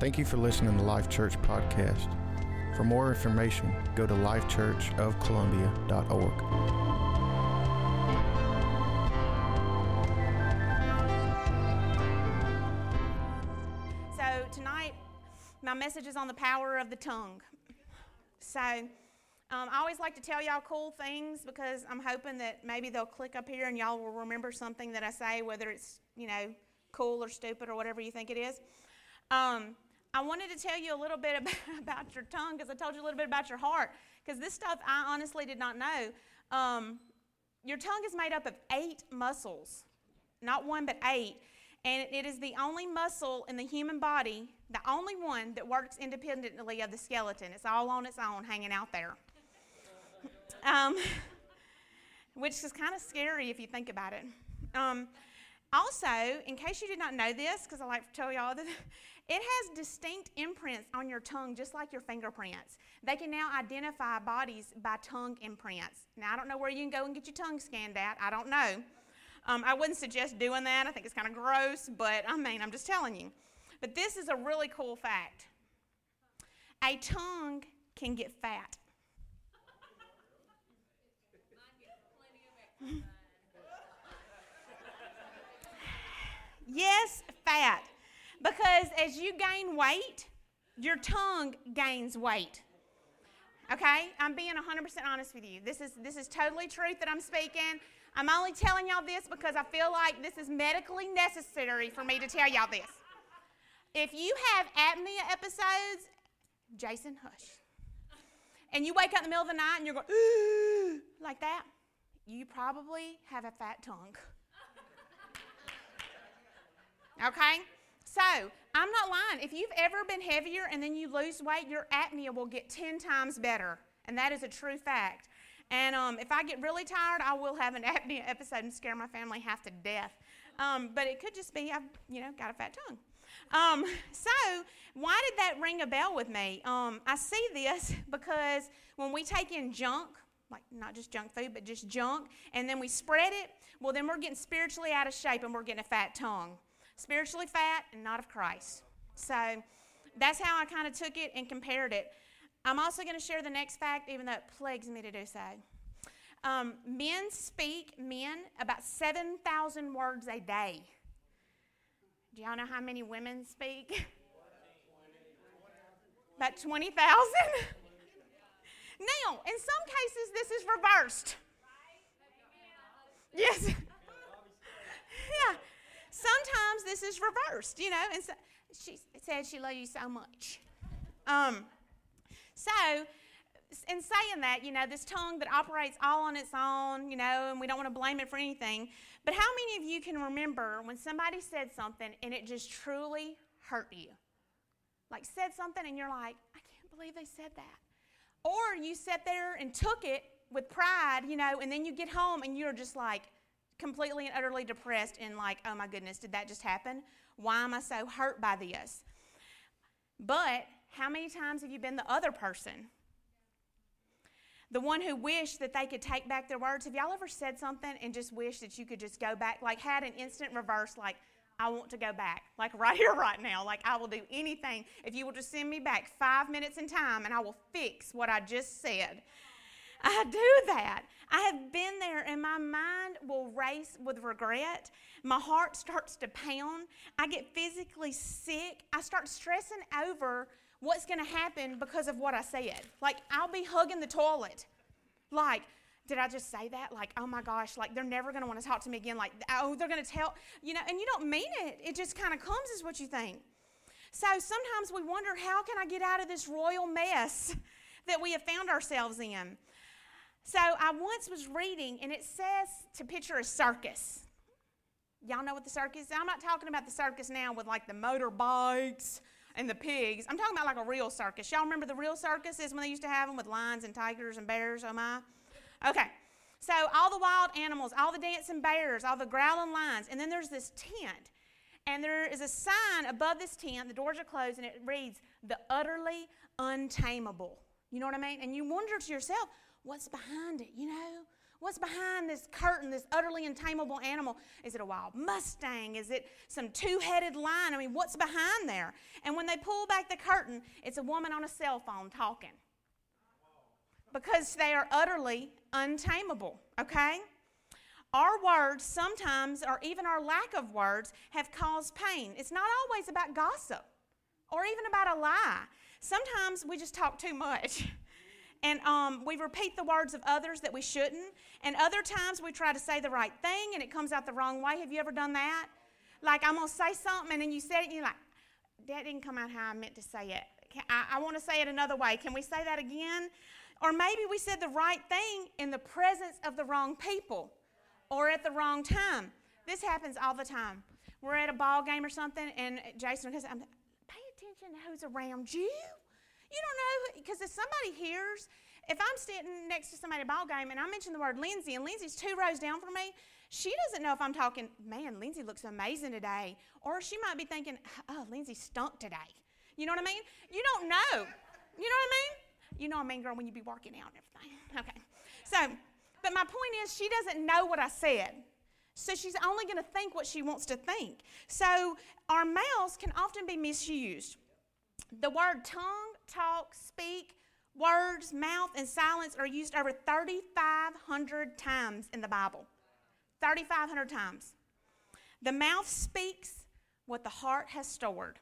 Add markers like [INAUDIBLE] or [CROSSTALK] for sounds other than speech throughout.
Thank you for listening to Life Church Podcast. For more information, go to lifechurchofcolumbia.org. So tonight, my message is on the power of the tongue. So um, I always like to tell y'all cool things because I'm hoping that maybe they'll click up here and y'all will remember something that I say, whether it's you know cool or stupid or whatever you think it is. Um, I wanted to tell you a little bit [LAUGHS] about, your tongue because I told you a little bit about your heart because this stuff I honestly did not know. Um, your tongue is made up of eight muscles, not one but eight. And it is the only muscle in the human body, the only one that works independently of the skeleton. It's all on its own, hanging out there. [LAUGHS] Um, [LAUGHS] which is kind of scary if you think about it. Um, also, in case you did not know this, because I like to tell y'all that it has distinct imprints on your tongue, just like your fingerprints. They can now identify bodies by tongue imprints. Now, I don't know where you can go and get your tongue scanned at. I don't know. Um, I wouldn't suggest doing that. I think it's kind of gross, but I mean, I'm just telling you. But this is a really cool fact. A tongue can get fat. [LAUGHS] yes, fat. Because as you gain weight, your tongue gains weight. Okay? I'm being 100% honest with you. This is, this is totally truth that I'm speaking. I'm only telling y'all this because I feel like this is medically necessary for me to tell y'all this. If you have apnea episodes, Jason, hush. And you wake up in the middle of the night and you're going, [GASPS] like that, you probably have a fat tongue. [LAUGHS] Okay? So, I'm not lying. If you've ever been heavier and then you lose weight, your apnea will get 10 times better. And that is a true fact. And um, if I get really tired, I will have an [LAUGHS] apnea episode and scare my family half to death. Um, but it could just be I've, you know, got a fat tongue. Um, [LAUGHS] so, why did that ring a bell with me? Um, I see this [LAUGHS] because when we take in junk, like not just junk food, but just junk, and then we spread it, well, then we're getting spiritually out of shape and we're getting a fat tongue. Spiritually fat and not of Christ. So, that's how I kind of took it and compared it. I'm also going to share the next fact, even though it plagues me to do so. Um, men speak, men, about 7,000 words a day. Do y'all know how many women speak? about 20,000? now, in some cases, this is reversed. Yes. [LAUGHS] yeah. Sometimes this is reversed, you know, and so, she said she loved you so much. Um, so, in saying that, you know, this tongue that operates all on its own, you know, and we don't want to blame it for anything, but how many of you can remember when somebody said something and it just truly hurt you? Like, said something and you're like, I can't believe they said that. Or you sat there and took it with pride, you know, and then you get home and you're just like completely and utterly depressed and like, oh my goodness, did that just happen? Why am I so hurt by this? But how many times have you been the other person? The one who wished that they could take back their words. Have y'all ever said something and just wished that you could just go back? Like, had an instant reverse, like, I want to go back, like [LAUGHS] right here, right now. Like, I will do anything if you will just send me back five minutes in time and I will fix what I just said. I do that. I have been there, and my mind will race with regret. My heart starts to pound. I get physically sick. I start stressing over what's going to happen because of what I said. Like, I'll be hugging the toilet. Like, did I just say that? Like, oh my gosh, like they're never going to want to talk to me again. Like, oh, they're going to tell, you know, and you don't mean it. It just kind of comes as what you think. So sometimes we wonder, how can I get out of this royal mess [LAUGHS] that we have found ourselves in? So I once was reading, and it says to picture a circus. Y'all know what the circus is? I'm not talking about the circus now with like the motorbikes and the pigs. I'm talking about like a real circus. Y'all remember the real circuses when they used to have them with lions and tigers and bears? Oh my. Okay. So all the wild animals, all the dancing bears, all the growling lions, and then there's this tent. And there is a sign above this tent, the doors are closed, and it reads, The utterly untamable. You know what I mean? And you wonder to yourself, what's behind it, you know? What's behind this curtain, this utterly untamable animal? Is it a wild Mustang? Is it some two headed lion? I mean, what's behind there? And when they pull back the curtain, it's a woman on a cell phone talking. Because they are utterly untamable, okay? Our words sometimes, or even our lack of words, have caused pain. It's not always about gossip or even about a lie. Sometimes we just talk too much. [LAUGHS] And um, we repeat the words of others that we shouldn't. And other times we try to say the right thing and it comes out the wrong way. Have you ever done that? Like, I'm going to say something and then you said it and you're like, that didn't come out how I meant to say it. I, I want to say it another way. Can we say that again? Or maybe we said the right thing in the presence of the wrong people or at the wrong time. This happens all the time. We're at a ball game or something, and Jason goes, "Pay attention to who's around you." You don't know because if somebody hears, if I'm sitting next to somebody at a ball game and I mention the word Lindsay, and Lindsay's two rows down from me, she doesn't know if I'm talking, man, Lindsay looks amazing today, or she might be thinking, oh, Lindsay stunk today. You know what I mean? You don't know. You know what I mean? You know what I mean, girl, when you be working out and everything. [LAUGHS] Okay. So but my point is, she doesn't know what I said. So she's only going to think what she wants to think. So our mouths can often be misused. The word tongue, talk, speak, words, mouth, and silence are used over 3,500 times in the Bible. 3,500 times. The mouth speaks what the heart has stored.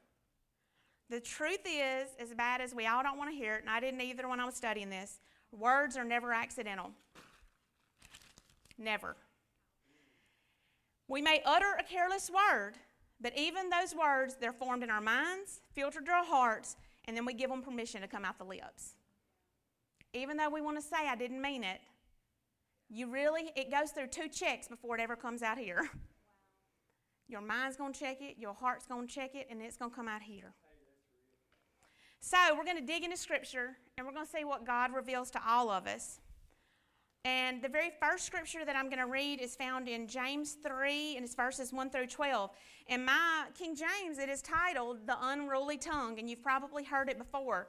The truth is, as bad as we all don't want to hear it, and I didn't either when I was studying this, words are never accidental. Never. We may utter a careless word, but even those words, they're formed in our minds, filtered through our hearts, and then we give them permission to come out the lips. Even though we want to say, I didn't mean it, you really, it goes through two checks before it ever comes out here. [LAUGHS] Your mind's going to check it, your heart's going to check it, and it's going to come out here. So, we're going to dig into Scripture and we're going to see what God reveals to all of us. And the very first scripture that I'm going to read is found in James 3, and it's verses 1 through 12. In my King James, it is titled The Unruly Tongue, and you've probably heard it before.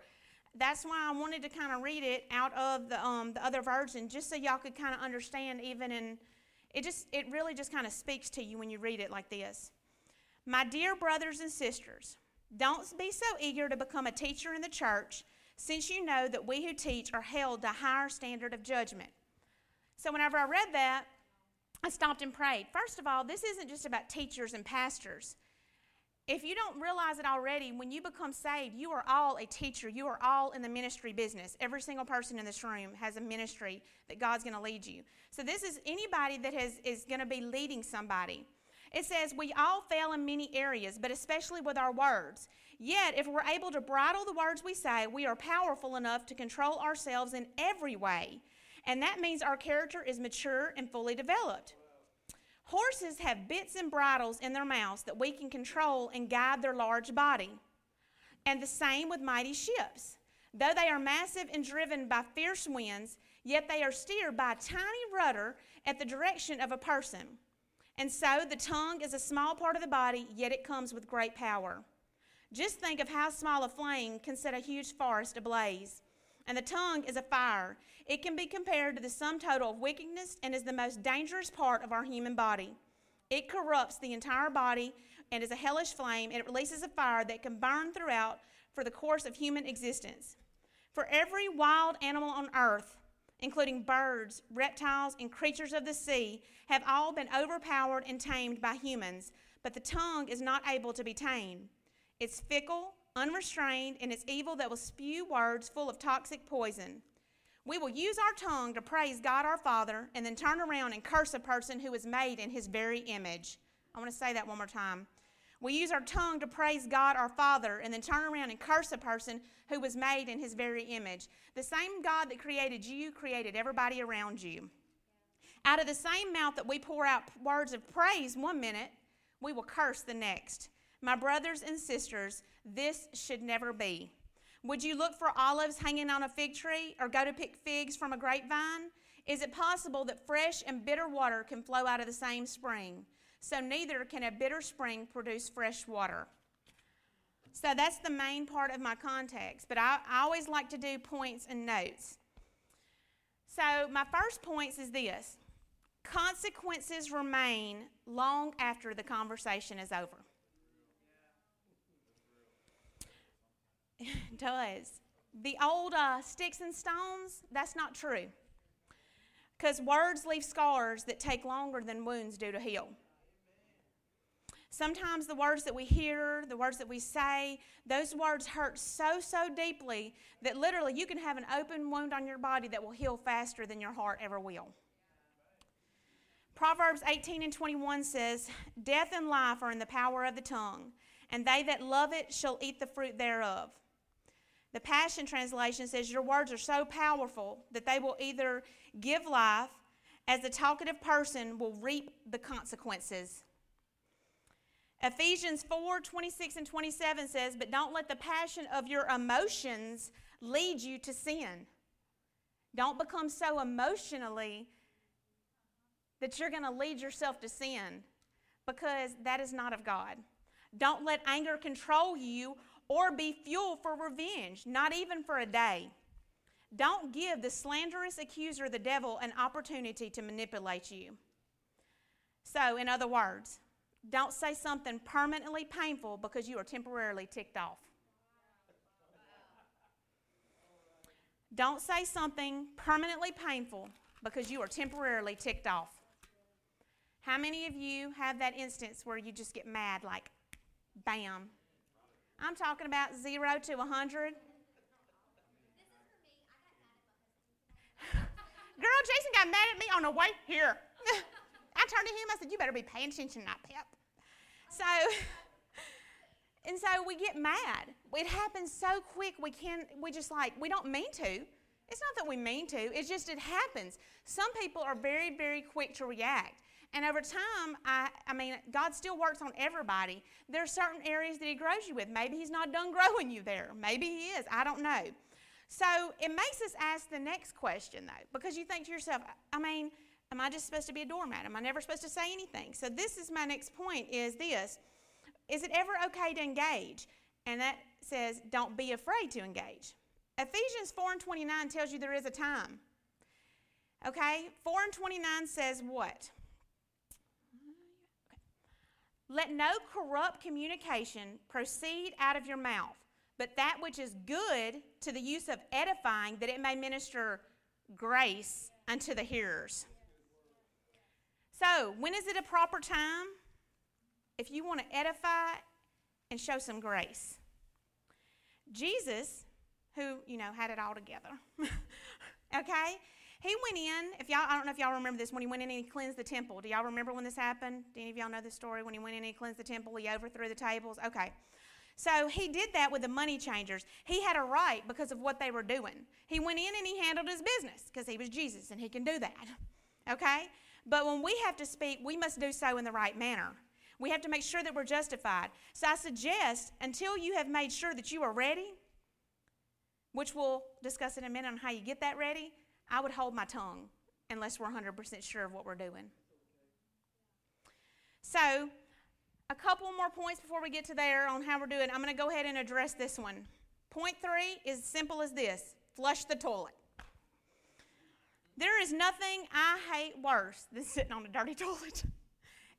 That's why I wanted to kind of read it out of the, um, the other version, just so y'all could kind of understand, even in it just it really just kind of speaks to you when you read it like this. My dear brothers and sisters, don't be so eager to become a teacher in the church, since you know that we who teach are held to a higher standard of judgment. So whenever I read that, I stopped and prayed. First of all, this isn't just about teachers and pastors. If you don't realize it already, when you become saved, you are all a teacher. You are all in the ministry business. Every single person in this room has a ministry that God's going to lead you. So this is anybody that has, is going to be leading somebody. It says, We all fail in many areas, but especially with our words. Yet, if we're able to bridle the words we say, we are powerful enough to control ourselves in every way and that means our character is mature and fully developed. Horses have bits and bridles in their mouths that we can control and guide their large body. And the same with mighty ships. Though they are massive and driven by fierce winds, yet they are steered by a tiny rudder at the direction of a person. And so the tongue is a small part of the body, yet it comes with great power. Just think of how small a flame can set a huge forest ablaze. And the tongue is a fire. It can be compared to the sum total of wickedness and is the most dangerous part of our human body. It corrupts the entire body and is a hellish flame, and it releases a fire that can burn throughout for the course of human existence. For every wild animal on earth, including birds, reptiles, and creatures of the sea, have all been overpowered and tamed by humans, but the tongue is not able to be tamed. It's fickle, unrestrained, and it's evil that will spew words full of toxic poison. We will use our tongue to praise God our Father and then turn around and curse a person who is made in his very image. I want to say that one more time. We use our tongue to praise God our Father and then turn around and curse a person who was made in his very image. The same God that created you created everybody around you. Out of the same mouth that we pour out words of praise one minute, we will curse the next. My brothers and sisters, this should never be. Would you look for olives hanging on a fig tree or go to pick figs from a grapevine? Is it possible that fresh and bitter water can flow out of the same spring? So neither can a bitter spring produce fresh water. So that's the main part of my context, but I, I always like to do points and notes. So, my first point is this consequences remain long after the conversation is over. It [LAUGHS] does. The old uh, sticks and stones, that's not true. Because words leave scars that take longer than wounds do to heal. Sometimes the words that we hear, the words that we say, those words hurt so, so deeply that literally you can have an open wound on your body that will heal faster than your heart ever will. Proverbs 18 and 21 says, Death and life are in the power of the tongue, and they that love it shall eat the fruit thereof. The Passion Translation says, Your words are so powerful that they will either give life, as the talkative person will reap the consequences. Ephesians 4 26 and 27 says, But don't let the passion of your emotions lead you to sin. Don't become so emotionally that you're going to lead yourself to sin because that is not of God. Don't let anger control you or be fuel for revenge, not even for a day. Don't give the slanderous accuser, the devil, an opportunity to manipulate you. So, in other words, don't say something permanently painful because you are temporarily ticked off. Don't say something permanently painful because you are temporarily ticked off. How many of you have that instance where you just get mad, like, bam, I'm talking about zero to 100. Girl, Jason got mad at me on the way here. [LAUGHS] I turned to him, I said, You better be paying attention, not Pep. So, and so we get mad. It happens so quick, we can't, we just like, we don't mean to. It's not that we mean to, it's just it happens. Some people are very, very quick to react. And over time, I, I mean, God still works on everybody. There are certain areas that He grows you with. Maybe He's not done growing you there. Maybe He is. I don't know. So it makes us ask the next question, though, because you think to yourself, I mean, am I just supposed to be a doormat? Am I never supposed to say anything? So this is my next point is this. Is it ever okay to engage? And that says, don't be afraid to engage. Ephesians 4 and 29 tells you there is a time. Okay? 4 and 29 says what? Let no corrupt communication proceed out of your mouth, but that which is good to the use of edifying, that it may minister grace unto the hearers. So, when is it a proper time? If you want to edify and show some grace. Jesus, who, you know, had it all together, [LAUGHS] okay? He went in, if y'all, I don't know if y'all remember this, when he went in and he cleansed the temple. Do y'all remember when this happened? Do any of y'all know this story? When he went in and he cleansed the temple, he overthrew the tables? Okay. So he did that with the money changers. He had a right because of what they were doing. He went in and he handled his business because he was Jesus and he can do that. Okay? But when we have to speak, we must do so in the right manner. We have to make sure that we're justified. So I suggest until you have made sure that you are ready, which we'll discuss in a minute on how you get that ready, I would hold my tongue unless we're 100% sure of what we're doing. So, a couple more points before we get to there on how we're doing. I'm going to go ahead and address this one. Point three is simple as this flush the toilet. There is nothing I hate worse than sitting on a dirty [LAUGHS] toilet.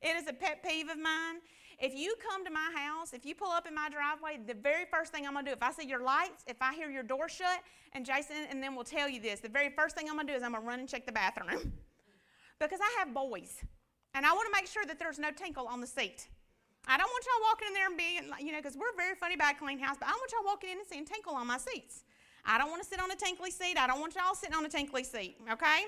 It is a pet peeve of mine. If you come to my house, if you pull up in my driveway, the very first thing I'm going to do, if I see your lights, if I hear your door shut, and Jason and then we'll tell you this, the very first thing I'm going to do is I'm going to run and check the bathroom. [LAUGHS] because I have boys, and I want to make sure that there's no tinkle on the seat. I don't want y'all walking in there and being, you know, because we're very funny about a clean house, but I don't want y'all walking in and seeing tinkle on my seats. I don't want to sit on a tinkly seat. I don't want y'all sitting on a tinkly seat, okay?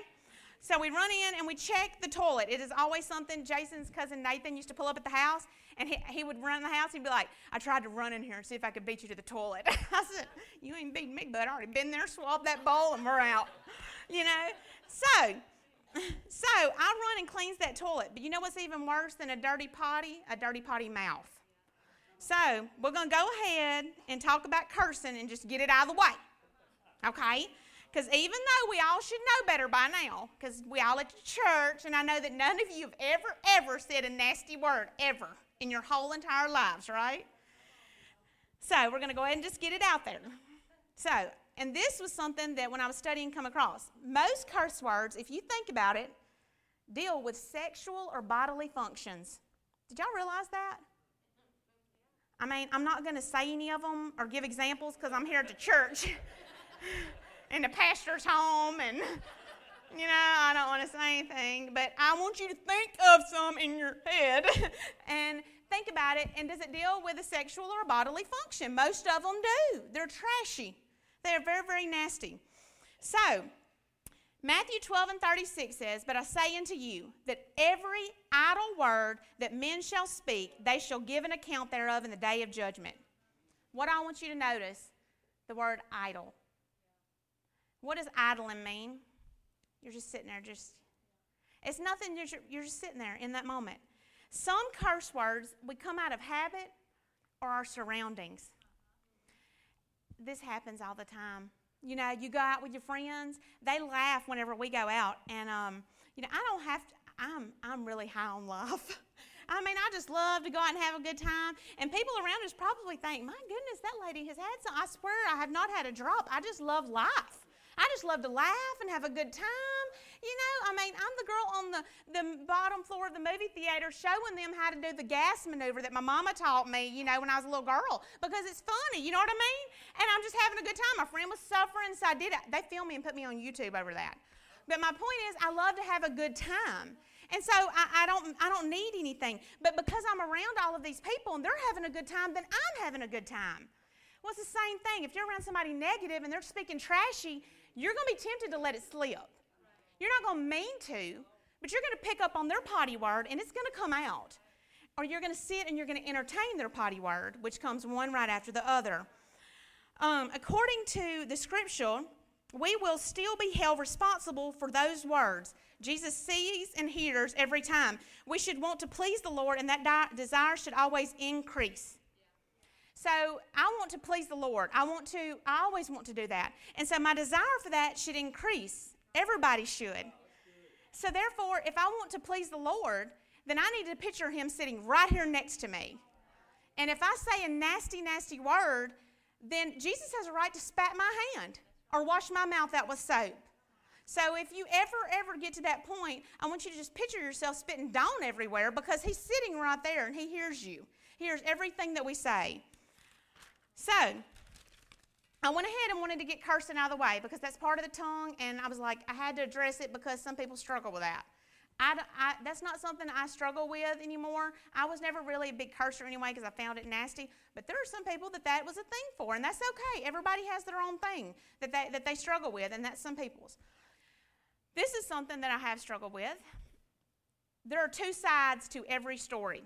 So we run in and we check the toilet. It is always something Jason's cousin Nathan used to pull up at the house, and he, he would run in the house. He'd be like, I tried to run in here and see if I could beat you to the toilet. [LAUGHS] I said, You ain't beating me, bud. I already been there, swabbed that bowl, and we're out. You know? So, [LAUGHS] so I run and cleans that toilet. But you know what's even worse than a dirty potty? A dirty potty mouth. So we're going to go ahead and talk about cursing and just get it out of the way. Okay? Because even though we all should know better by now, because we all at church, and I know that none of you have ever, ever said a nasty word, ever, in your whole entire lives, right? So we're going to go ahead and just get it out there. So and this was something that when I was studying come across. Most curse words, if you think about it, deal with sexual or bodily functions. Did y'all realize that? I mean, I'm not going to say any of them or give examples because I'm here at the church [LAUGHS] in the pastor's home and [LAUGHS] you know, I don't want to say anything, but I want you to think of some in your head [LAUGHS] and think about it. And does it deal with a sexual or a bodily function? Most of them do. They're trashy, they're very, very nasty. So, Matthew 12 and 36 says, But I say unto you that every idle word that men shall speak, they shall give an account thereof in the day of judgment. What I want you to notice the word idle. What does idling mean? You're just sitting there, just, it's nothing, you're, you're just sitting there in that moment. Some curse words, we come out of habit or our surroundings. This happens all the time. You know, you go out with your friends, they laugh whenever we go out. And, um, you know, I don't have to, I'm, I'm really high on life. [LAUGHS] I mean, I just love to go out and have a good time. And people around us probably think, my goodness, that lady has had some. I swear I have not had a drop. I just love life. I just love to laugh and have a good time. You know, I mean, I'm the girl on the, the bottom floor of the movie theater showing them how to do the gas maneuver that my mama taught me, you know, when I was a little girl because it's funny, you know what I mean? And I'm just having a good time. My friend was suffering, so I did it. They filmed me and put me on YouTube over that. But my point is, I love to have a good time. And so I, I, don't, I don't need anything. But because I'm around all of these people and they're having a good time, then I'm having a good time. Well, it's the same thing. If you're around somebody negative and they're speaking trashy, you're going to be tempted to let it slip. You're not going to mean to, but you're going to pick up on their potty word and it's going to come out. Or you're going to sit and you're going to entertain their potty word, which comes one right after the other. Um, according to the scripture, we will still be held responsible for those words. Jesus sees and hears every time. We should want to please the Lord, and that di- desire should always increase. So I want to please the Lord. I want to, I always want to do that. And so my desire for that should increase. Everybody should. So, therefore, if I want to please the Lord, then I need to picture Him sitting right here next to me. And if I say a nasty, nasty word, then Jesus has a right to spat my hand or wash my mouth out with soap. So if you ever, ever get to that point, I want you to just picture yourself spitting down everywhere because He's sitting right there and He hears you. He hears everything that we say. So, I went ahead and wanted to get cursing out of the way because that's part of the tongue, and I was like, I had to address it because some people struggle with that. I, I, that's not something I struggle with anymore. I was never really a big cursor anyway because I found it nasty. But there are some people that that was a thing for, and that's okay. Everybody has their own thing that they, that they struggle with, and that's some people's. This is something that I have struggled with. There are two sides to every story.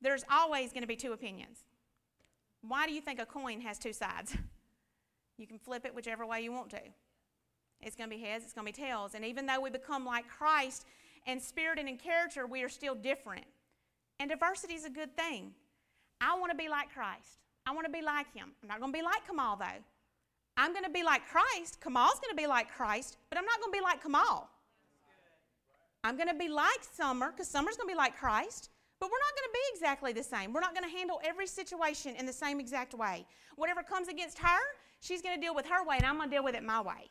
There's always going to be two opinions. Why do you think a coin has two sides? You can flip it whichever way you want to. It's going to be heads, it's going to be tails. And even though we become like Christ in spirit and in character, we are still different. And diversity is a good thing. I want to be like Christ. I want to be like him. I'm not going to be like Kamal, though. I'm going to be like Christ. Kamal's going to be like Christ, but I'm not going to be like Kamal. I'm going to be like Summer because Summer's going to be like Christ. But we're not going to be exactly the same. We're not going to handle every situation in the same exact way. Whatever comes against her, she's going to deal with her way, and I'm going to deal with it my way.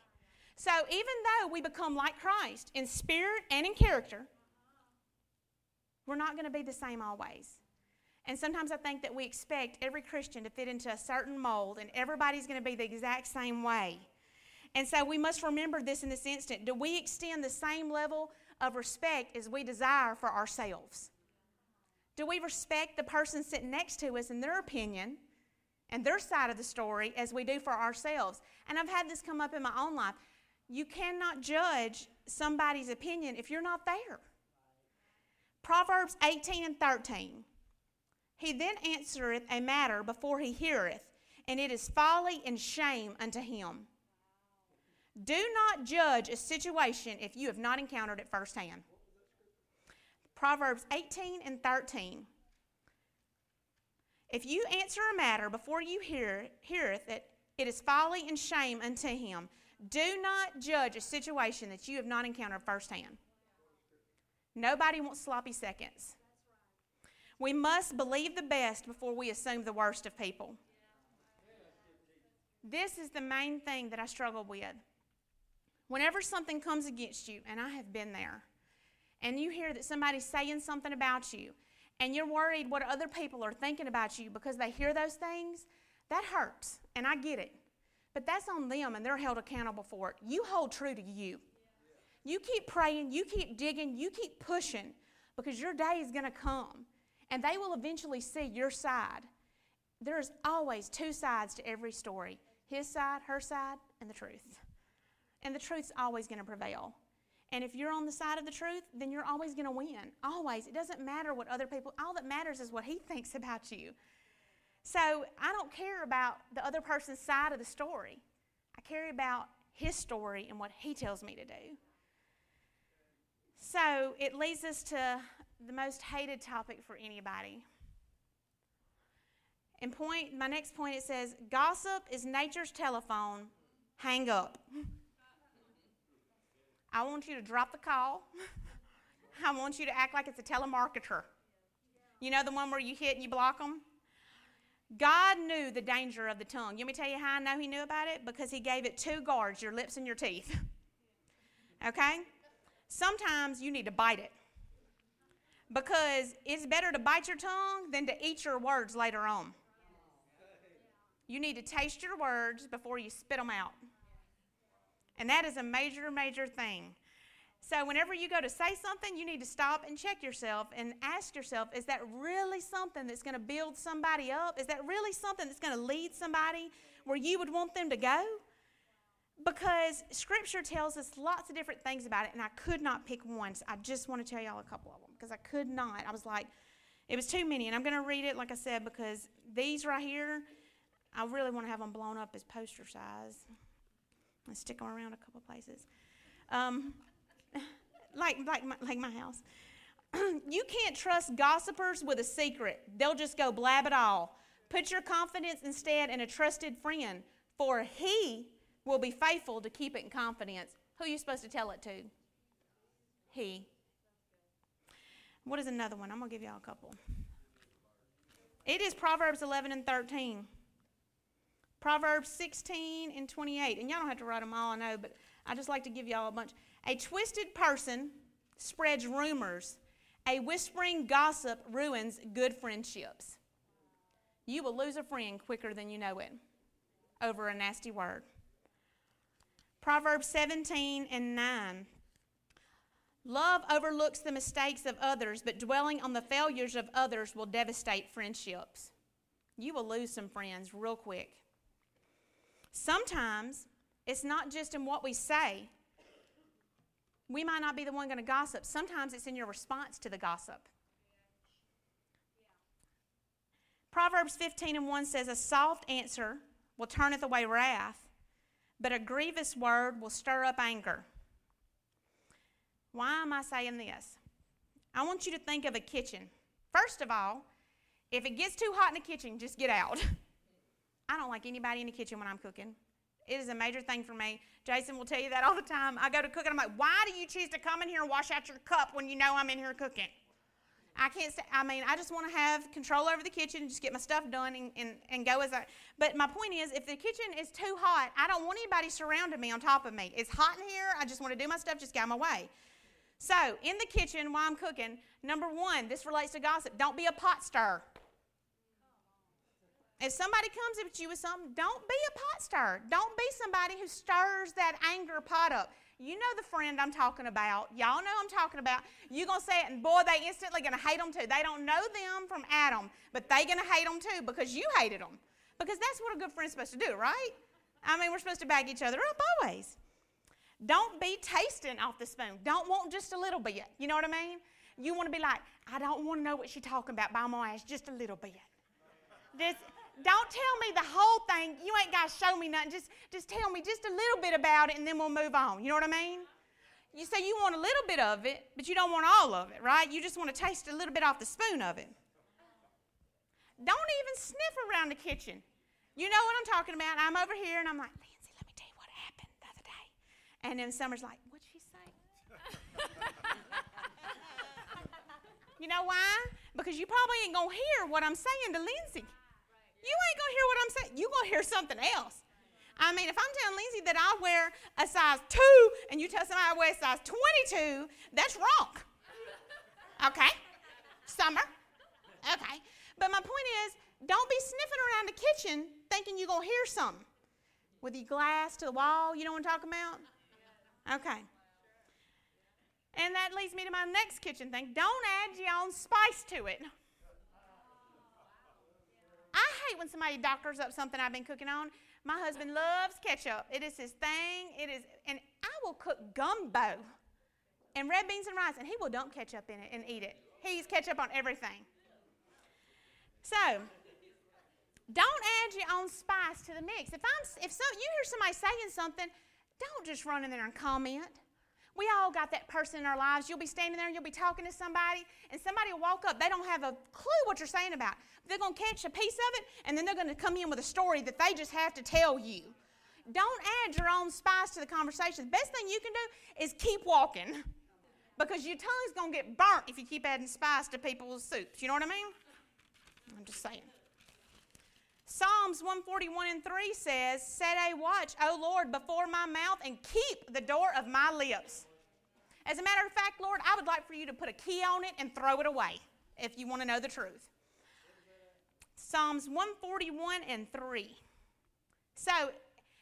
So even though we become like Christ in spirit and in character, we're not going to be the same always. And sometimes I think that we expect every Christian to fit into a certain mold, and everybody's going to be the exact same way. And so we must remember this in this instant. Do we extend the same level of respect as we desire for ourselves? Do we respect the person sitting next to us and their opinion and their side of the story as we do for ourselves? And I've had this come up in my own life. You cannot judge somebody's opinion if you're not there. Proverbs 18 and 13. He then answereth a matter before he heareth, and it is folly and shame unto him. Do not judge a situation if you have not encountered it firsthand. Proverbs 18 and 13. If you answer a matter before you hear, heareth it, it is folly and shame unto him. Do not judge a situation that you have not encountered firsthand. Nobody wants sloppy seconds. We must believe the best before we assume the worst of people. This is the main thing that I struggle with. Whenever something comes against you, and I have been there, and you hear that somebody's saying something about you, and you're worried what other people are thinking about you because they hear those things, that hurts, and I get it. But that's on them, and they're held accountable for it. You hold true to you. You keep praying, you keep digging, you keep pushing because your day is going to come, and they will eventually see your side. There's always two sides to every story his side, her side, and the truth. And the truth's always going to prevail. And if you're on the side of the truth, then you're always going to win. Always. It doesn't matter what other people, all that matters is what he [LAUGHS] thinks about you. So I don't care about the other person's side of the story. I care about his story and what he tells me to do. So it leads us to the most hated topic for anybody. And point, my next point it says, gossip is nature's telephone. Hang up. [LAUGHS] I want you to drop the call. [LAUGHS] I want you to act like it's a telemarketer. You know the one where you hit and you block them? God knew the danger of the tongue. You want me to tell you how I know He knew about it? Because He gave it two guards your lips and your teeth. [LAUGHS] Okay? Sometimes you need to bite it. Because it's better to bite your tongue than to eat your words later on. You need to taste your words before you spit them out. And that is a major, major thing. So, whenever you go to say something, you need to stop and check yourself and ask yourself is that really something that's going to build somebody up? Is that really something that's going to lead somebody where you would want them to go? Because Scripture tells us lots of different things about it, and I could not pick one. So I just want to tell y'all a couple of them because I could not. I was like, it was too many, and I'm going to read it, like I said, because these right here, I really want to have them blown up as poster size and stick them around a couple places. Um, [LAUGHS] like, like, my, like my house. [CLEARS THROAT] you can't trust gossipers with a secret, they'll just go blab it all. Put your confidence instead in a trusted friend, for he will be faithful to keep it in confidence. Who are you supposed to tell it to? He. What is another one? I'm going to give y'all a couple. It is Proverbs 11 and 13. Proverbs 16 and 28. And y'all don't have to write them all, I know, but I just like to give y'all a bunch. A twisted person spreads rumors, a whispering gossip ruins good friendships. You will lose a friend quicker than you know it over a nasty word. Proverbs 17 and 9. Love overlooks the mistakes of others, but dwelling on the failures of others will devastate friendships. You will lose some friends real quick. Sometimes it's not just in what we say. We might not be the one going to gossip. Sometimes it's in your response to the gossip. Proverbs 15 and 1 says, A soft answer will turneth away wrath, but a grievous word will stir up anger. Why am I saying this? I want you to think of a kitchen. First of all, if it gets too hot in the kitchen, just get out. [LAUGHS] I don't like anybody in the kitchen when I'm cooking. It is a major thing for me. Jason will tell you that all the time. I go to cook and I'm like, why do you choose to come in here and wash out your cup when you know I'm in here cooking? I can't say, I mean, I just want to have control over the kitchen and just get my stuff done and, and, and go as I. But my point is, if the kitchen is too hot, I don't want anybody surrounding me on top of me. It's hot in here. I just want to do my stuff, just get out my way. So, in the kitchen while I'm cooking, number one, this relates to gossip. Don't be a pot stir. If somebody comes at you with something, don't be a pot stirrer. Don't be somebody who stirs that anger pot up. You know the friend I'm talking about. Y'all know I'm talking about. You're going to say it, and boy, they instantly going to hate them too. They don't know them from Adam, but they going to hate them too because you hated them. Because that's what a good friend's supposed to do, right? I mean, we're supposed to bag each other up always. Don't be tasting off the spoon. Don't want just a little bit. You know what I mean? You want to be like, I don't want to know what she's talking about, but I'm going to ask just a little bit. Just, don't tell me the whole thing. You ain't got to show me nothing. Just, just tell me just a little bit about it and then we'll move on. You know what I mean? You say you want a little bit of it, but you don't want all of it, right? You just want to taste a little bit off the spoon of it. Don't even sniff around the kitchen. You know what I'm talking about. I'm over here and I'm like, Lindsay, let me tell you what happened the other day. And then Summer's like, what'd she say? [LAUGHS] you know why? Because you probably ain't going to hear what I'm saying to Lindsay. You ain't to hear what I'm saying. You're going to hear something else. I mean, if I'm telling Lindsay that I wear a size 2 and you tell somebody I wear a size 22, that's wrong. Okay? Summer. Okay. But my point is, don't be sniffing around the kitchen thinking you're to hear something. With your glass to the wall, you know what I'm talking about? Okay. And that leads me to my next kitchen thing. Don't add your own spice to it. Hate when somebody doctors up something I've been cooking on. My husband loves ketchup. It is his thing. It is, and I will cook gumbo and red beans and rice, and he will dump ketchup in it and eat it. He's ketchup on everything. So, don't add your own spice to the mix. If I'm, if so, you hear somebody saying something, don't just run in there and comment. We all got that person in our lives. You'll be standing there you'll be talking to somebody, and somebody will walk up. They don't have a clue what you're saying about. They're going to catch a piece of it, and then they're going to come in with a story that they just have to tell you. Don't add your own spice to the conversation. The best thing you can do is keep walking because your tongue's going to get burnt if you keep adding spice to people's soups. You know what I mean? I'm just saying. Psalms 141 and 3 says, Set a watch, O Lord, before my mouth and keep the door of my lips. As a matter of fact, Lord, I would like for you to put a key on it and throw it away if you want to know the truth. Psalms 141 and 3. So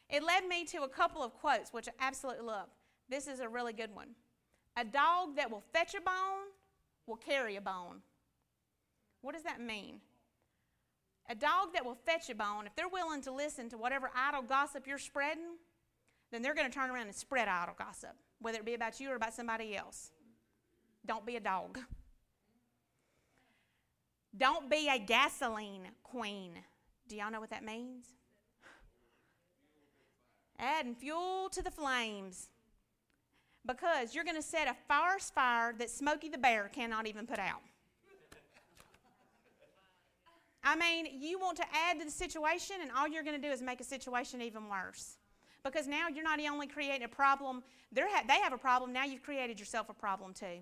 it led me to a couple of quotes, which I absolutely love. This is a really good one. A dog that will fetch a bone will carry a bone. What does that mean? A dog that will fetch a bone, if they're willing to listen to whatever idle gossip you're spreading, then they're going to turn around and spread idle gossip whether it be about you or about somebody else. Don't be a dog. Don't be a gasoline queen. Do y'all know what that means? Adding fuel to the flames. Because you're going to set a forest fire that Smokey the Bear cannot even put out. I mean, you want to add to the situation, and all you're going to do is make a situation even worse because now you're not only creating a problem, ha- they have a problem, now you've created yourself a problem too.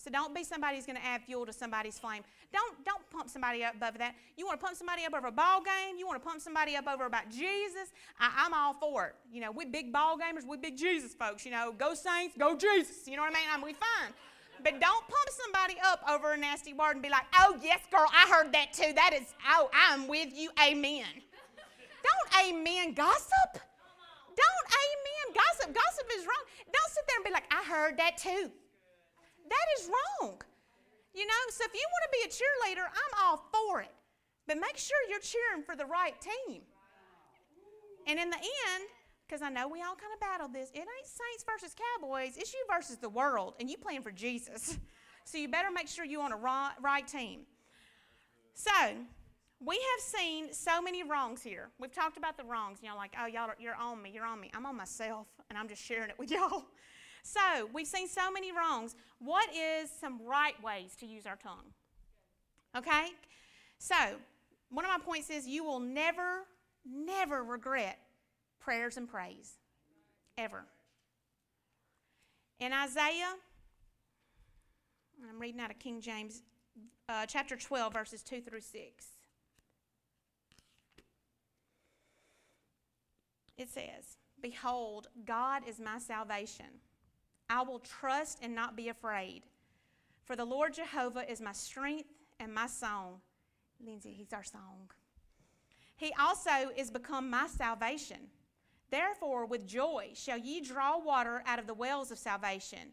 So don't be somebody who's going to add fuel to somebody's flame. Don't, don't pump somebody up over that. You want to pump somebody up over a ball game? You want to pump somebody up over about Jesus? I, am all for it. You know, we big ball gamers, we big Jesus folks. You know, go Saints, go Jesus. You know what I mean? I mean, we fine. But don't pump somebody up over a nasty word and be like, oh, yes, girl, I heard that too. That is, oh, I'm with you. Amen. Don't amen gossip. Don't amen gossip. Gossip is wrong. Don't sit there and be like, I heard that too. That is wrong. You know, so if you want to be a cheerleader, I'm all for it. But make sure you're cheering for the right team. And in the end, because I know we all kind of battle this, it ain't Saints versus Cowboys, it's you versus the world, and you playing for Jesus. [LAUGHS] So you better make sure you're on a right, right team. So, we have seen so many wrongs here. We've talked about the wrongs. You know, like, oh, y'all, you're on me, you're on me. I'm on myself, and I'm just sharing it with [LAUGHS] y'all. So, we've seen so many wrongs. What is some right ways to use our tongue? Okay? So, one of my points is you will never, never regret prayers and praise. Ever. In Isaiah, I'm reading out of King James, uh, chapter 12, verses 2 through 6. It says, Behold, God is my salvation. I will trust and not be afraid. For the Lord Jehovah is my strength and my song. Lindsay, he's our song. He also is become my salvation. Therefore, with joy shall ye draw water out of the wells of salvation.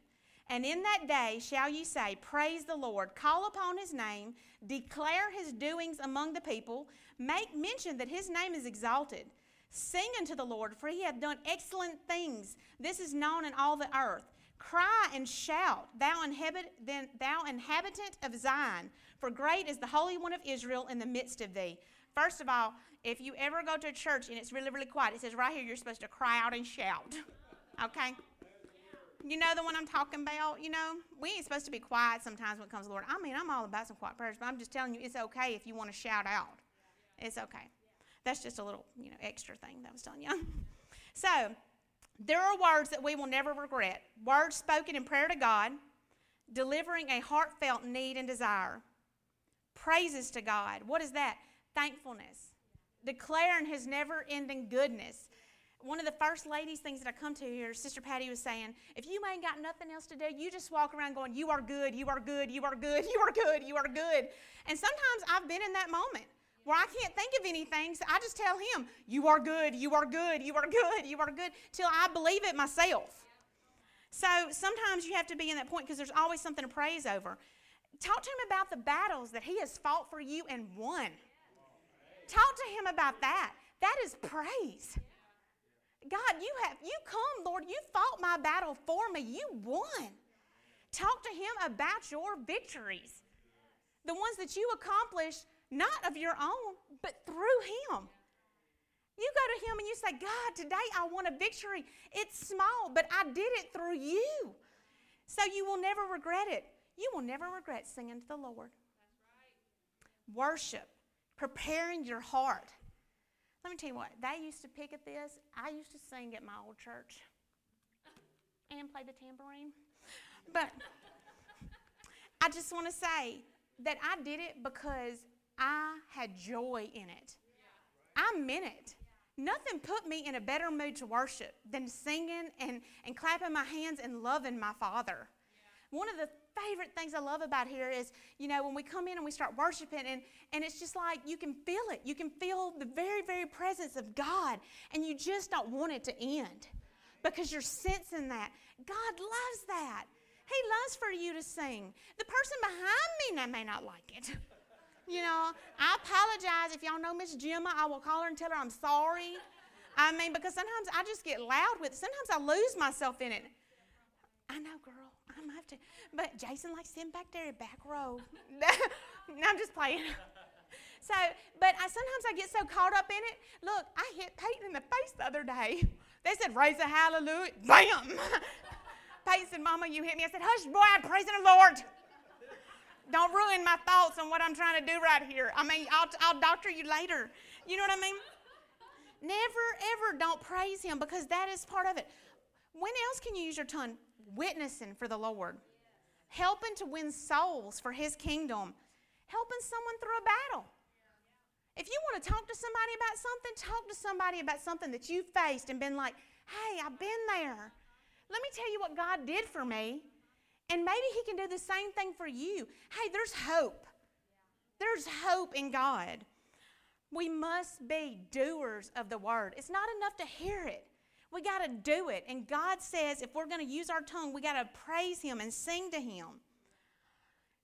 And in that day shall ye say, Praise the Lord, call upon his name, declare his doings among the people, make mention that his name is exalted. Sing unto the Lord, for he hath done excellent things. This is known in all the earth. Cry and shout, thou, inhabit, then, thou inhabitant of Zion, for great is the Holy One of Israel in the midst of thee. First of all, if you ever go to a church and it's really, really quiet, it says right here you're supposed to cry out and shout. [LAUGHS] Okay? You know the one I'm talking about? You know, we ain't supposed to be quiet sometimes when it comes to the Lord. I mean, I'm all about some quiet prayers, but I'm just telling you it's okay if you want to shout out. It's okay. That's just a little, you know, extra thing that I was telling you. so, there are words that we will never regret. Words spoken in prayer to God, delivering a heartfelt need and desire. Praises to God. What is that? Thankfulness. Declaring his never ending goodness. one of the first ladies things that I come to here, Sister Patty was saying, if you ain't got nothing else to do, you just walk around going, You are good, you are good, you are good, you are good, you are good. And sometimes I've been in that moment where I can't think of anything, so I just tell him, You are good, you are good, you are [LAUGHS] good, you are good, till I believe it myself. So sometimes you have to be in that point because there's always something to praise over. Talk to him about the battles that he has fought for you and won. Talk to him about that. That is praise. God, you have you come, Lord, you fought my battle for me. You won. Talk to him about your victories. The ones that you accomplished not of your own, but through him. You go to him and you say, God, today I want a victory. It's small, but I did it through you. So you will never regret it. You will never regret singing to the Lord. Worship, preparing your heart. Let me tell you what, they used to pick at this. I used to sing at my old church and play the tambourine. But [LAUGHS] I just want to say that I did it because I had joy in it. I meant it. Nothing put me in a better mood to worship than singing and, and clapping my hands and loving my Father. One of the favorite things I love about here is, you know, when we come in and we start worshiping, and, and it's just like you can feel it. You can feel the very, very presence of God, and you just don't want it to end because you're sensing that. God loves that. He loves for you to sing. The person behind me may not like it. [LAUGHS] You know, I apologize. If y'all know Miss Gemma, I will call her and tell her I'm sorry. I mean, because sometimes I just get loud with it. Sometimes I lose myself in it. I know, girl. I'm have to. But Jason likes sitting back there, in back row. [LAUGHS] I'm just playing. So, but I sometimes I get so caught up in it. Look, I hit Peyton in the face the other day. They said, "Raise a hallelujah!" Bam. [LAUGHS] Peyton said, "Mama, you hit me." I said, "Hush, boy, I'm praising the Lord." Don't ruin my thoughts on what I'm trying to do right here. I mean, I'll, I'll doctor you later. You know what I mean? Never, ever don't praise Him because that is part of it. When else can you use your tongue? Witnessing for the Lord, helping to win souls for His kingdom, helping someone through a battle. If you want to talk to somebody about something, talk to somebody about something that you've faced and been like, hey, I've been there. Let me tell you what God did for me. And maybe He can do the same thing for you. Hey, there's hope. There's hope in God. We must be doers of the word. It's not enough to hear it. We got to do it. And God says if we're going to use our tongue, we got to praise Him and sing to Him.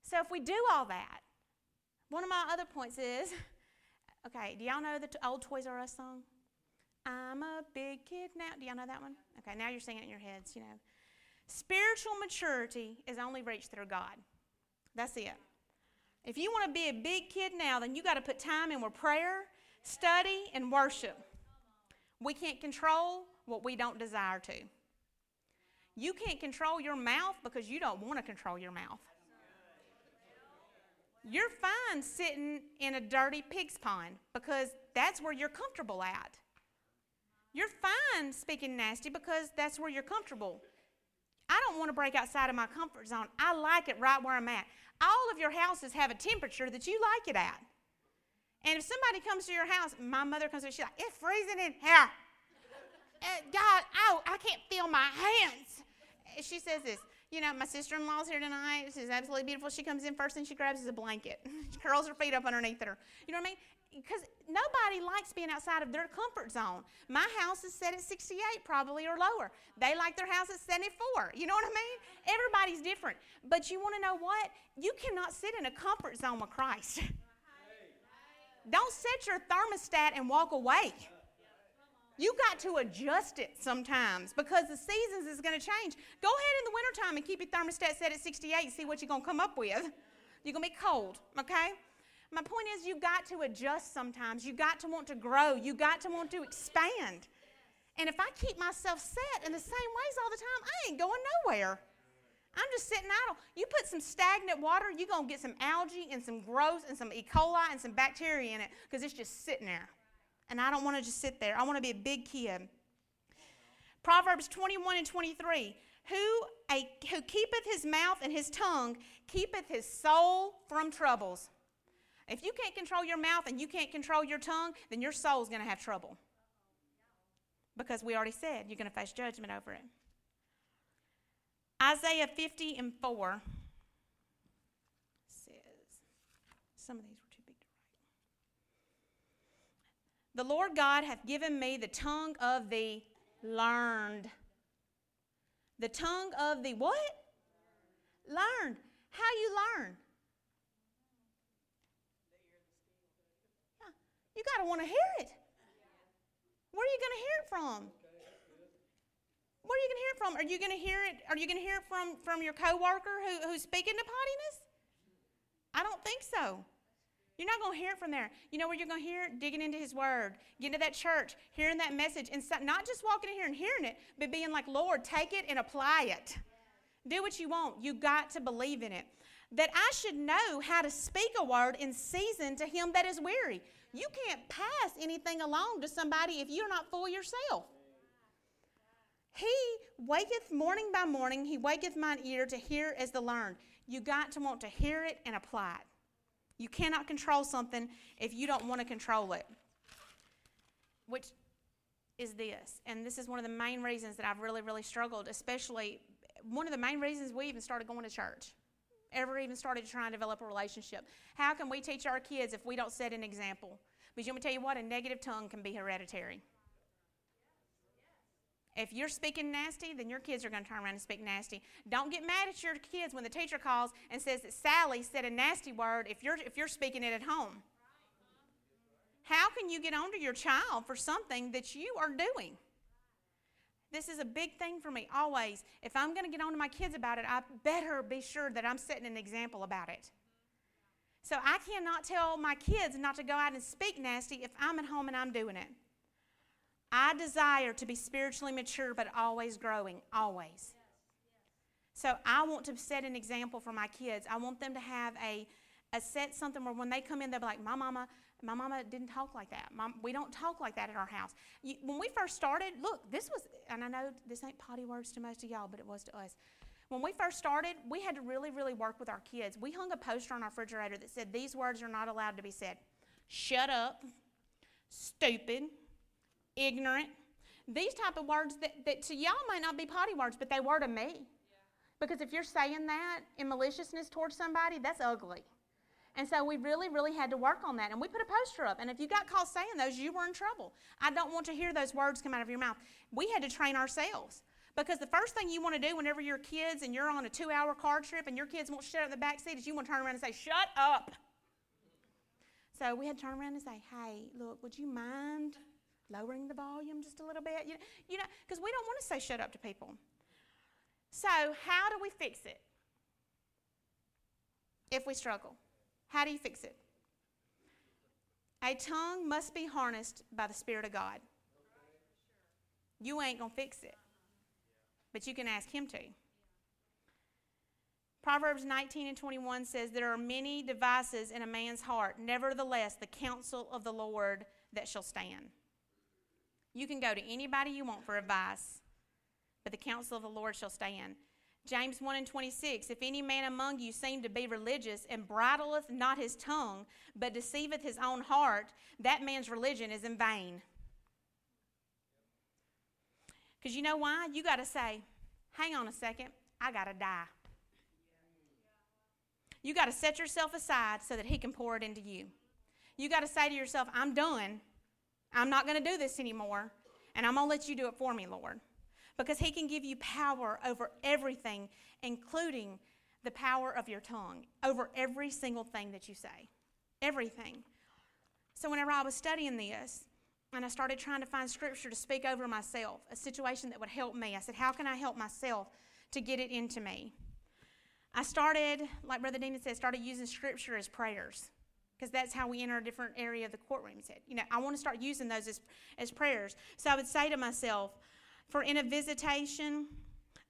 So if we do all that, one of my other points is [LAUGHS] okay, do y'all know the old Toys R Us song? I'm a big kid now. Do y'all know that one? Okay, now you're singing it in your heads, you know. Spiritual maturity is only reached through God. That's it. If you want to be a big kid now, then you got to put time in with prayer, study, and worship. We can't control what we don't desire to. You can't control your mouth because you don't want to control your mouth. You're fine sitting in a dirty pig's pond because that's where you're comfortable at. You're fine speaking nasty because that's where you're comfortable. I don't want to break outside of my comfort zone. I like it right where I'm at. All of your houses have a temperature that you like it at. And if somebody comes to your house, my mother comes to she's like, it's freezing in here. Uh, God, oh, I can't feel my hands. She says this, you know, my sister in law's here tonight. She's absolutely beautiful. She comes in first and she grabs is a blanket. [LAUGHS] she curls her feet up underneath her. You know what I mean? Because nobody likes being outside of their comfort zone. My house is set at 68 probably or lower. They like their house at 74. You know what I mean? Everybody's different. But you want to know what? You cannot sit in a comfort zone with Christ. [LAUGHS] Don't set your thermostat and walk away. You got to adjust it sometimes because the seasons is going to change. Go ahead in the wintertime and keep your thermostat set at 68 and see what you're going to come up with. You're going to be cold, okay? My point is, you got to adjust sometimes. You got to want to grow. You got to want to expand. And if I keep myself set in the same ways all the time, I ain't going nowhere. I'm just sitting idle. You put some stagnant water, you're going to get some algae and some growth and some E. coli and some bacteria in it because it's just sitting there. And I don't want to just sit there. I want to be a big kid. Proverbs 21 and 23. Who, a, who keepeth his mouth and his tongue keepeth his soul from troubles. If you can't control your mouth and you can't control your tongue, then your soul's going to have trouble. because we already said you're going to face judgment over it. Isaiah 50 and 4 says, some of these were too big to write. The Lord God hath given me the tongue of the learned. The tongue of the what? Learned. How you learn? Yeah, you got to want to hear it. Where are you going to hear it from? Where are you going to hear it from? Are you going to hear it? Are you going to hear it from from your coworker who, who's speaking to pottiness? I don't think so. You're not going to hear it from there. You know where you're going to hear it? Digging into His Word, getting to that church, hearing that message, and so, not just walking in here and hearing it, but being like, Lord, take it and apply it. Do what you want. You got to believe in it. That I should know how to speak a word in season to him that is weary. You can't pass anything along to somebody if you're not full yourself. He waketh morning by morning, he waketh mine ear to hear as the learned. You got to want to hear it and apply it. You cannot control something if you don't want to control it. Which is this, and this is one of the main reasons that I've really, really struggled, especially one of the main reasons we even started going to church, ever even started to try and develop a relationship. How can we teach our kids if we don't set an example? Because let me to tell you what, a negative tongue can be hereditary. If you're speaking nasty, then your kids are going to turn around and speak nasty. Don't get mad at your kids when the teacher calls and says that Sally said a nasty word if you're, if you're speaking it at home. How can you get onto your child for something that you are doing? This is a big thing for me always. If I'm going to get on to my kids about it, I better be sure that I'm setting an example about it. So I cannot tell my kids not to go out and speak nasty if I'm at home and I'm doing it. I desire to be spiritually mature, but always growing, always. So I want to set an example for my kids. I want them to have a, a set something where when they come in, they'll be like, My mama, my mama didn't talk like that. Mom, we don't talk like that at our house. You, when we first started, look, this was, and I know this ain't potty words to most of y'all, but it was to us. When we first started, we had to really, really work with our kids. We hung a poster on our refrigerator that said, These words are not allowed to be said. Shut up, stupid, ignorant. These type of words that, that to y'all might not be potty words, but they were to me. Yeah. Because if you're saying that in maliciousness towards somebody, that's ugly. And so we really, really had to work on that. And we put a poster up. And if you got caught saying those, you were in trouble. I don't want to hear those words come out of your mouth. We had to train ourselves. Because the first thing you want to do whenever your kids and you're on a two hour car trip and your kids won't shut up in the back seat is you want to turn around and say, Shut up. So we had to turn around and say, Hey, look, would you mind lowering the volume just a little bit? You know, you know, because we don't want to say shut up to people. So, how do we fix it if we struggle? How do you fix it? A tongue must be harnessed by the Spirit of God. You ain't going to fix it, but you can ask Him to. Proverbs 19 and 21 says, There are many devices in a man's heart, nevertheless, the counsel of the Lord that shall stand. You can go to anybody you want for advice, but the counsel of the Lord shall stand. James 1 and 26 If any man among you seem to be religious and bridleth not his tongue, but deceiveth his own heart, that man's religion is in vain. Because you know why? You got to say, hang on a second, I got to die. You got to set yourself aside so that he can pour it into you. You got to say to yourself, I'm done. I'm not going to do this anymore, and I'm going to let you do it for me, Lord because He can give you power over everything, including the power of your tongue, over every single thing that you say. Everything. So, whenever I was studying this, and I started trying to find scripture to speak over myself, a situation that would help me, I said, How can I help myself to get it into me? I started, like Brother Dean said, started using scripture as prayers because that's how we enter a different area of the courtroom. He said, You know, I want to start using those as, as prayers. So I would say to myself, for in a visitation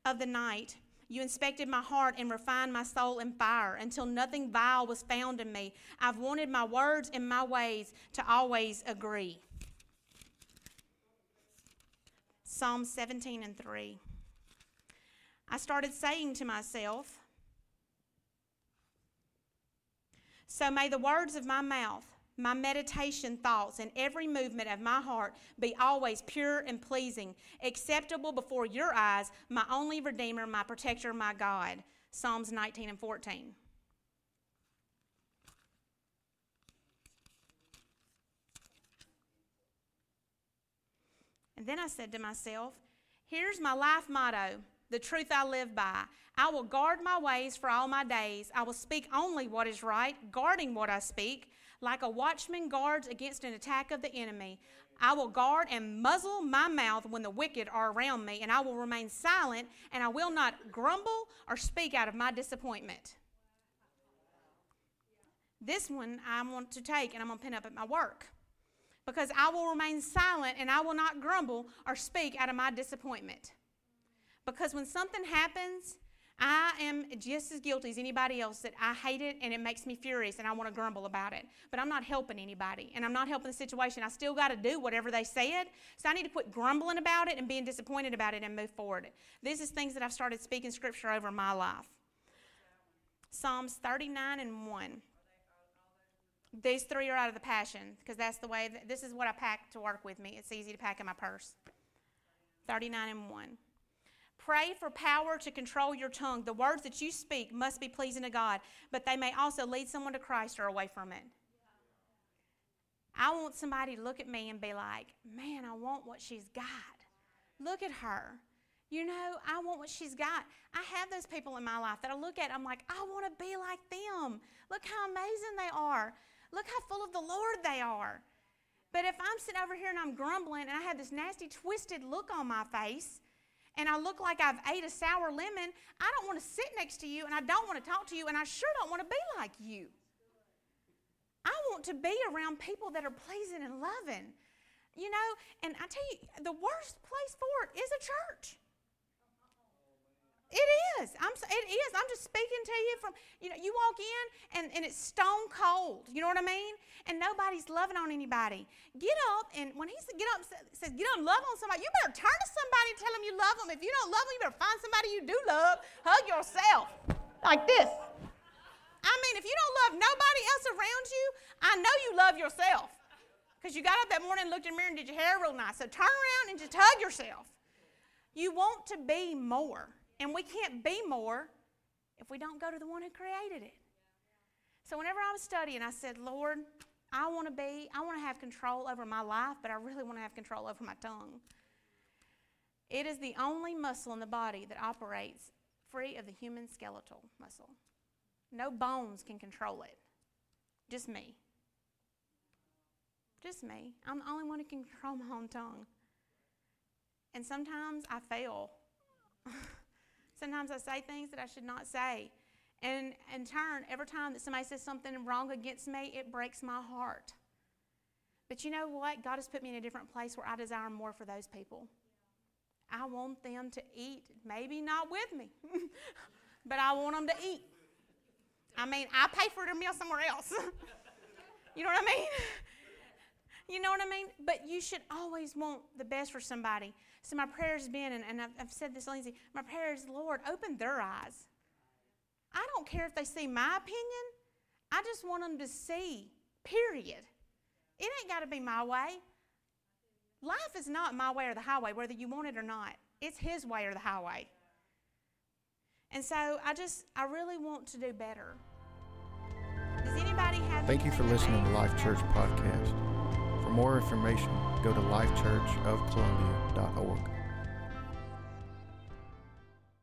of the night, you inspected my heart and refined my soul in fire until nothing vile was found in me. I've wanted my words and my ways to always agree. Psalm 17 and 3. I started saying to myself, So may the words of my mouth my meditation thoughts and every movement of my heart be always pure and pleasing, acceptable before your eyes, my only Redeemer, my protector, my God. Psalms 19 and 14. And then I said to myself, Here's my life motto, the truth I live by. I will guard my ways for all my days. I will speak only what is right, guarding what I speak, like a watchman guards against an attack of the enemy. I will guard and muzzle my mouth when the wicked are around me, and I will remain silent, and I will not grumble or speak out of my disappointment. This one I want to take and I'm going to pin up at my work because I will remain silent and I will not grumble or speak out of my disappointment. Because when something happens, I am just as guilty as anybody else that I hate it and it makes me furious and I want to grumble about it. But I'm not helping anybody and I'm not helping the situation. I still got to do whatever they said. So I need to quit grumbling about it and being disappointed about it and move forward. This is things that I've started speaking scripture over in my life. Psalms 39 and 1. These three are out of the Passion because that's the way, that, this is what I pack to work with me. It's easy to pack in my purse. 39 and 1. Pray for power to control your tongue. The words that you speak must be pleasing to God, but they may also lead someone to Christ or away from it. I want somebody to look at me and be like, man, I want what she's got. Look at her. You know, I want what she's got. I have those people in my life that I look at, I'm like, I want to be like them. Look how amazing they are. Look how full of the Lord they are. But if I'm sitting over here and I'm grumbling and I have this nasty, twisted look on my face, and I look like I've ate a sour lemon, I don't want to sit next to you and I don't want to talk to you and I sure don't want to be like you. I want to be around people that are pleasing and loving. You know, and I tell you, the worst place for it is a church. It is. I'm, it is. I'm just speaking to you from, you know, you walk in and, and it's stone cold. You know what I mean? And nobody's loving on anybody. Get up, and when he said, get up, says, get up and love on somebody, you better turn to somebody and tell them you love them. If you don't love them, you better find somebody you do love. Hug yourself like this. I mean, if you don't love nobody else around you, I know you love yourself. Because you got up that morning and looked in the mirror and did your hair real nice. So turn around and just hug yourself. You want to be more. And we can't be more if we don't go to the one who created it. So whenever I was studying, I said, Lord, I want to be, I want to have control over my life, but I really want to have control over my tongue. It is the only muscle in the body that operates free of the human skeletal muscle. No bones can control it. Just me. Just me. I'm the only one who can control my own tongue. And sometimes I fail. [LAUGHS] Sometimes I say things that I should not say. And in turn, every time that somebody says something wrong against me, it breaks my heart. But you know what? God has put me in a different place where I desire more for those people. I want them to eat, maybe not with me, [LAUGHS] but I want them to eat. I mean, I pay for their meal somewhere else. [LAUGHS] you know what I mean? [LAUGHS] You know what I mean? But you should always want the best for somebody. So my prayer has been, and, and I've, I've said this, Lindsay, my prayer is, Lord, open their eyes. I don't care if they see my opinion. I just want them to see, period. It ain't got to be my way. Life is not my way or the highway, whether you want it or not. It's His way or the highway. And so I just, I really want to do better. Does anybody have Thank you for listening to Life Church Podcast. For more information, go to lifechurchofcolumbia.org.